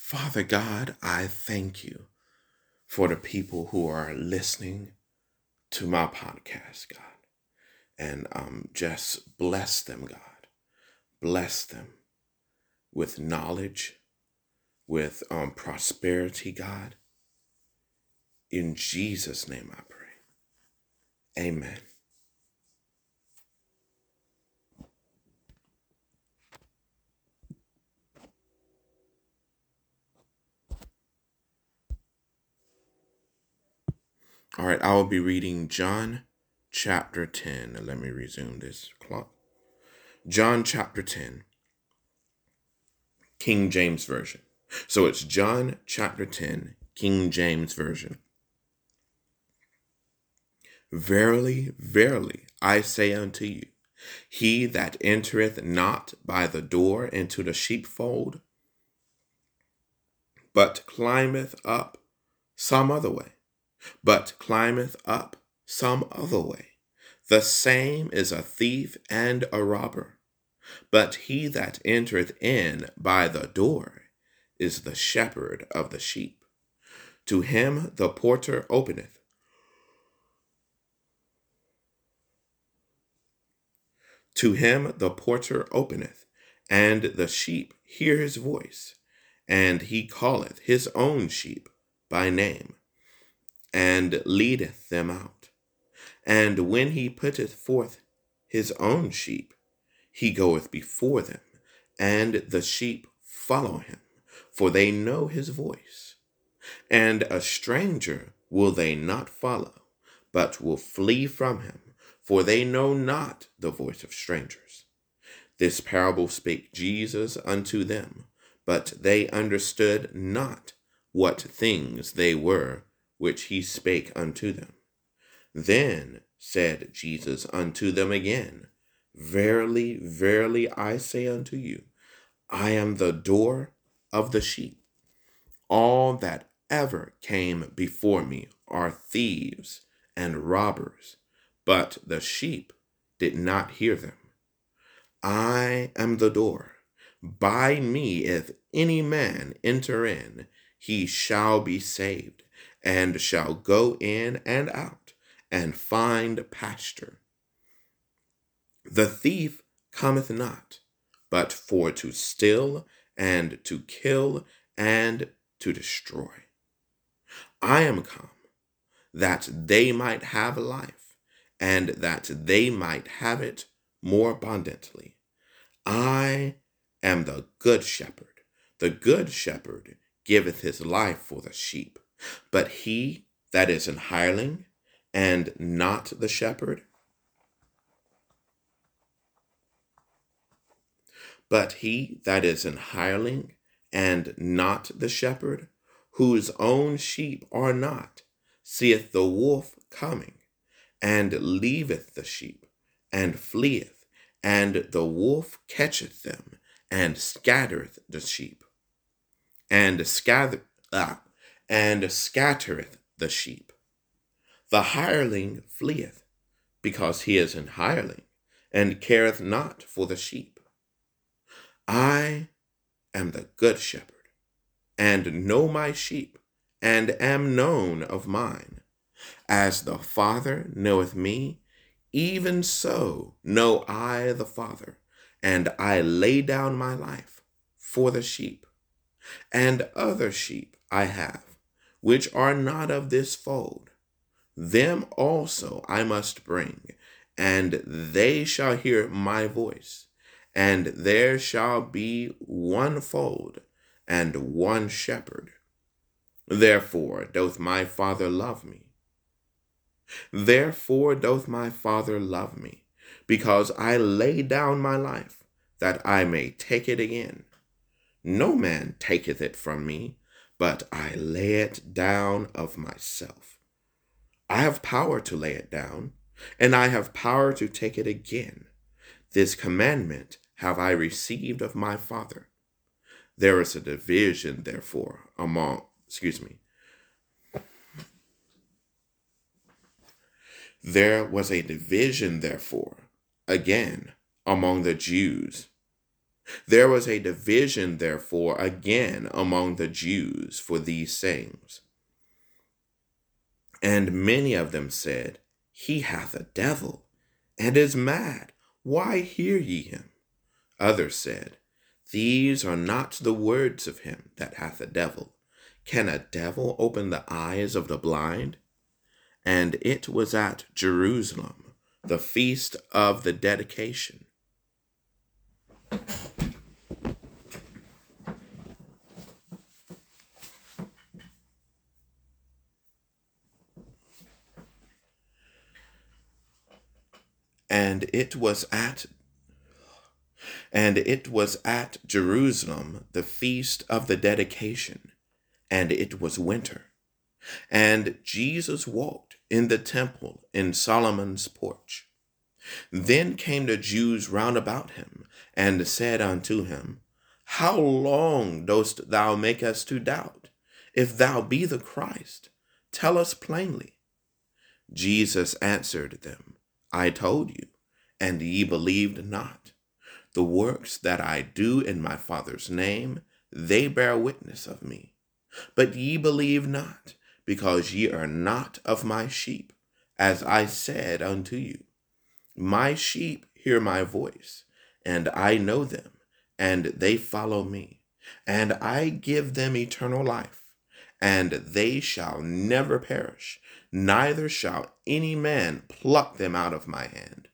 Father God, I thank you for the people who are listening to my podcast, God. And um, just bless them, God. Bless them with knowledge, with um, prosperity, God. In Jesus' name I pray. Amen. All right, I will be reading John chapter 10. Let me resume this clock. John chapter 10, King James Version. So it's John chapter 10, King James Version. Verily, verily, I say unto you, he that entereth not by the door into the sheepfold, but climbeth up some other way, but climbeth up some other way, the same is a thief and a robber. But he that entereth in by the door is the shepherd of the sheep. To him the porter openeth. To him the porter openeth, and the sheep hear his voice, and he calleth his own sheep by name, and leadeth them out. And when he putteth forth his own sheep, he goeth before them, and the sheep follow him, for they know his voice. And a stranger will they not follow, but will flee from him, for they know not the voice of strangers. This parable spake Jesus unto them, but they understood not what things they were which he spake unto them. Then said Jesus unto them again, Verily, verily, I say unto you, I am the door of the sheep. All that ever came before me are thieves and robbers, but the sheep did not hear them. I am the door. By me, if any man enter in, he shall be saved, and shall go in and out and find pasture. The thief cometh not, but for to steal and to kill and to destroy. I am come that they might have life, and that they might have it more abundantly. I am the good shepherd. The good shepherd giveth his life for the sheep. But he that is an hireling and not the shepherd? But he that is an hireling and not the shepherd, whose own sheep are not, seeth the wolf coming, and leaveth the sheep, and fleeth, and the wolf catcheth them, and scattereth the sheep, and scatter ah, and scattereth the sheep. The hireling fleeth, because he is an hireling, and careth not for the sheep. I am the good shepherd, and know my sheep, and am known of mine. As the Father knoweth me, even so know I the Father, and I lay down my life for the sheep. And other sheep I have, which are not of this fold them also I must bring, and they shall hear my voice, and there shall be one fold and one shepherd. Therefore doth my Father love me. Therefore doth my Father love me, because I lay down my life, that I may take it again. No man taketh it from me, but I lay it down of myself. I have power to lay it down, and I have power to take it again. This commandment have I received of my Father. There is a division, therefore, among, excuse me, there was a division, therefore, again among the Jews There was a division, therefore, again among the Jews for these sayings. And many of them said, He hath a devil, and is mad. Why hear ye him? Others said, These are not the words of him that hath a devil. Can a devil open the eyes of the blind? And it was at Jerusalem, the feast of the dedication. And it was at and it was at Jerusalem the feast of the dedication, and it was winter. And Jesus walked in the temple in Solomon's porch. Then came the Jews round about him, and said unto him, How long dost thou make us to doubt? If thou be the Christ, tell us plainly. Jesus answered them, I told you, and ye believed not. The works that I do in my Father's name, they bear witness of me. But ye believe not, because ye are not of my sheep, as I said unto you. My sheep hear my voice, and I know them, and they follow me. And I give them eternal life, and they shall never perish, neither shall any man pluck them out of my hand.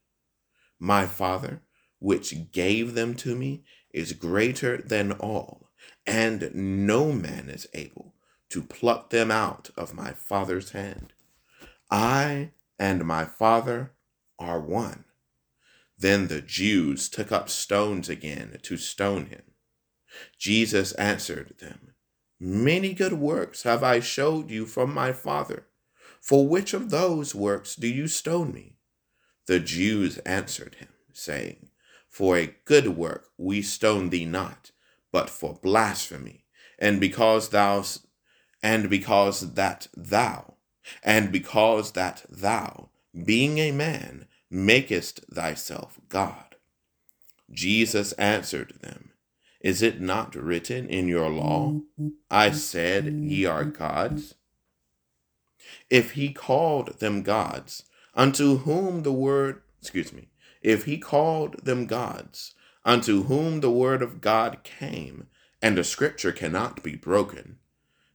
My Father, which gave them to me, is greater than all, and no man is able to pluck them out of my Father's hand. I and my Father are one. Then the Jews took up stones again to stone him. Jesus answered them, Many good works have I showed you from my Father. For which of those works do you stone me? The Jews answered him, saying, For a good work we stone thee not, but for blasphemy, and because thou and because that thou, and because that thou, being a man, makest thyself God. Jesus answered them, Is it not written in your law, I said, Ye are gods? If he called them gods, unto whom the word, excuse me, if he called them gods, unto whom the word of God came, and the scripture cannot be broken,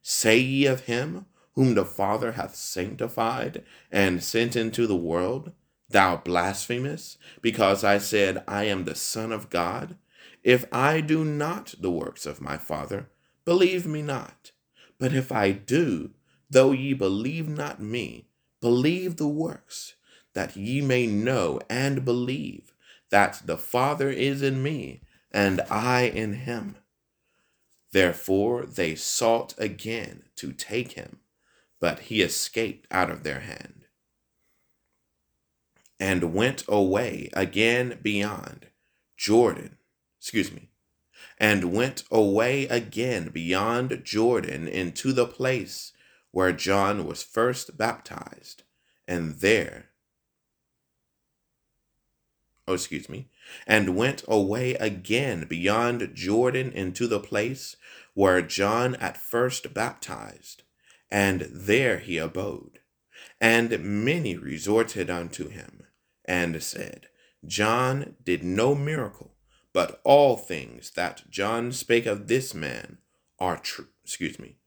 Say ye of him whom the Father hath sanctified and sent into the world, Thou blasphemous, because I said, I am the Son of God? If I do not the works of my Father, believe me not. But if I do, though ye believe not me, believe the works, that ye may know and believe that the Father is in me, and I in him. Therefore they sought again to take him, but he escaped out of their hand, and went away again beyond Jordan, excuse me, and went away again beyond Jordan into the place where John was first baptized, and there, oh, excuse me, and went away again beyond Jordan into the place where John at first baptized, and there he abode. And many resorted unto him, and said, John did no miracle, but all things that John spake of this man are true. Excuse me.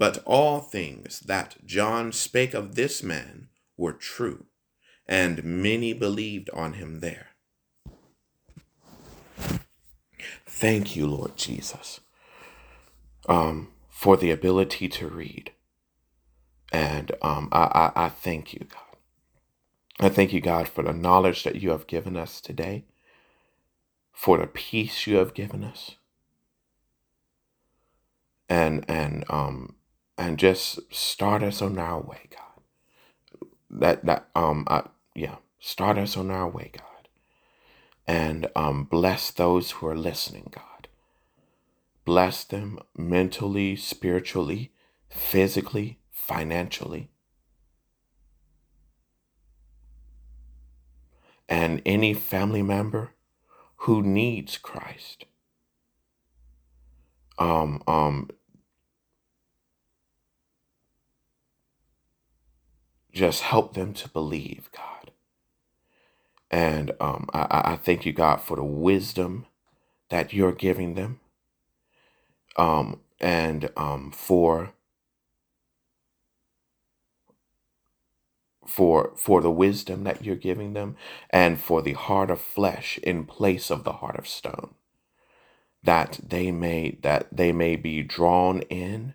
But all things that John spake of this man were true, and many believed on him there. Thank you, Lord Jesus, um, for the ability to read. And um, I, I, I thank you, God. I thank you, God, for the knowledge that you have given us today, for the peace you have given us, and and um and just start us on our way, God. That that um I, yeah, start us on our way, God and um, bless those who are listening, God. Bless them mentally, spiritually, physically, financially. And any family member who needs Christ, um, um, just help them to believe, God. And um, I, I thank you, God, for the wisdom that you're giving them, um, and um, for for for the wisdom that you're giving them, and for the heart of flesh in place of the heart of stone, that they may that they may be drawn in.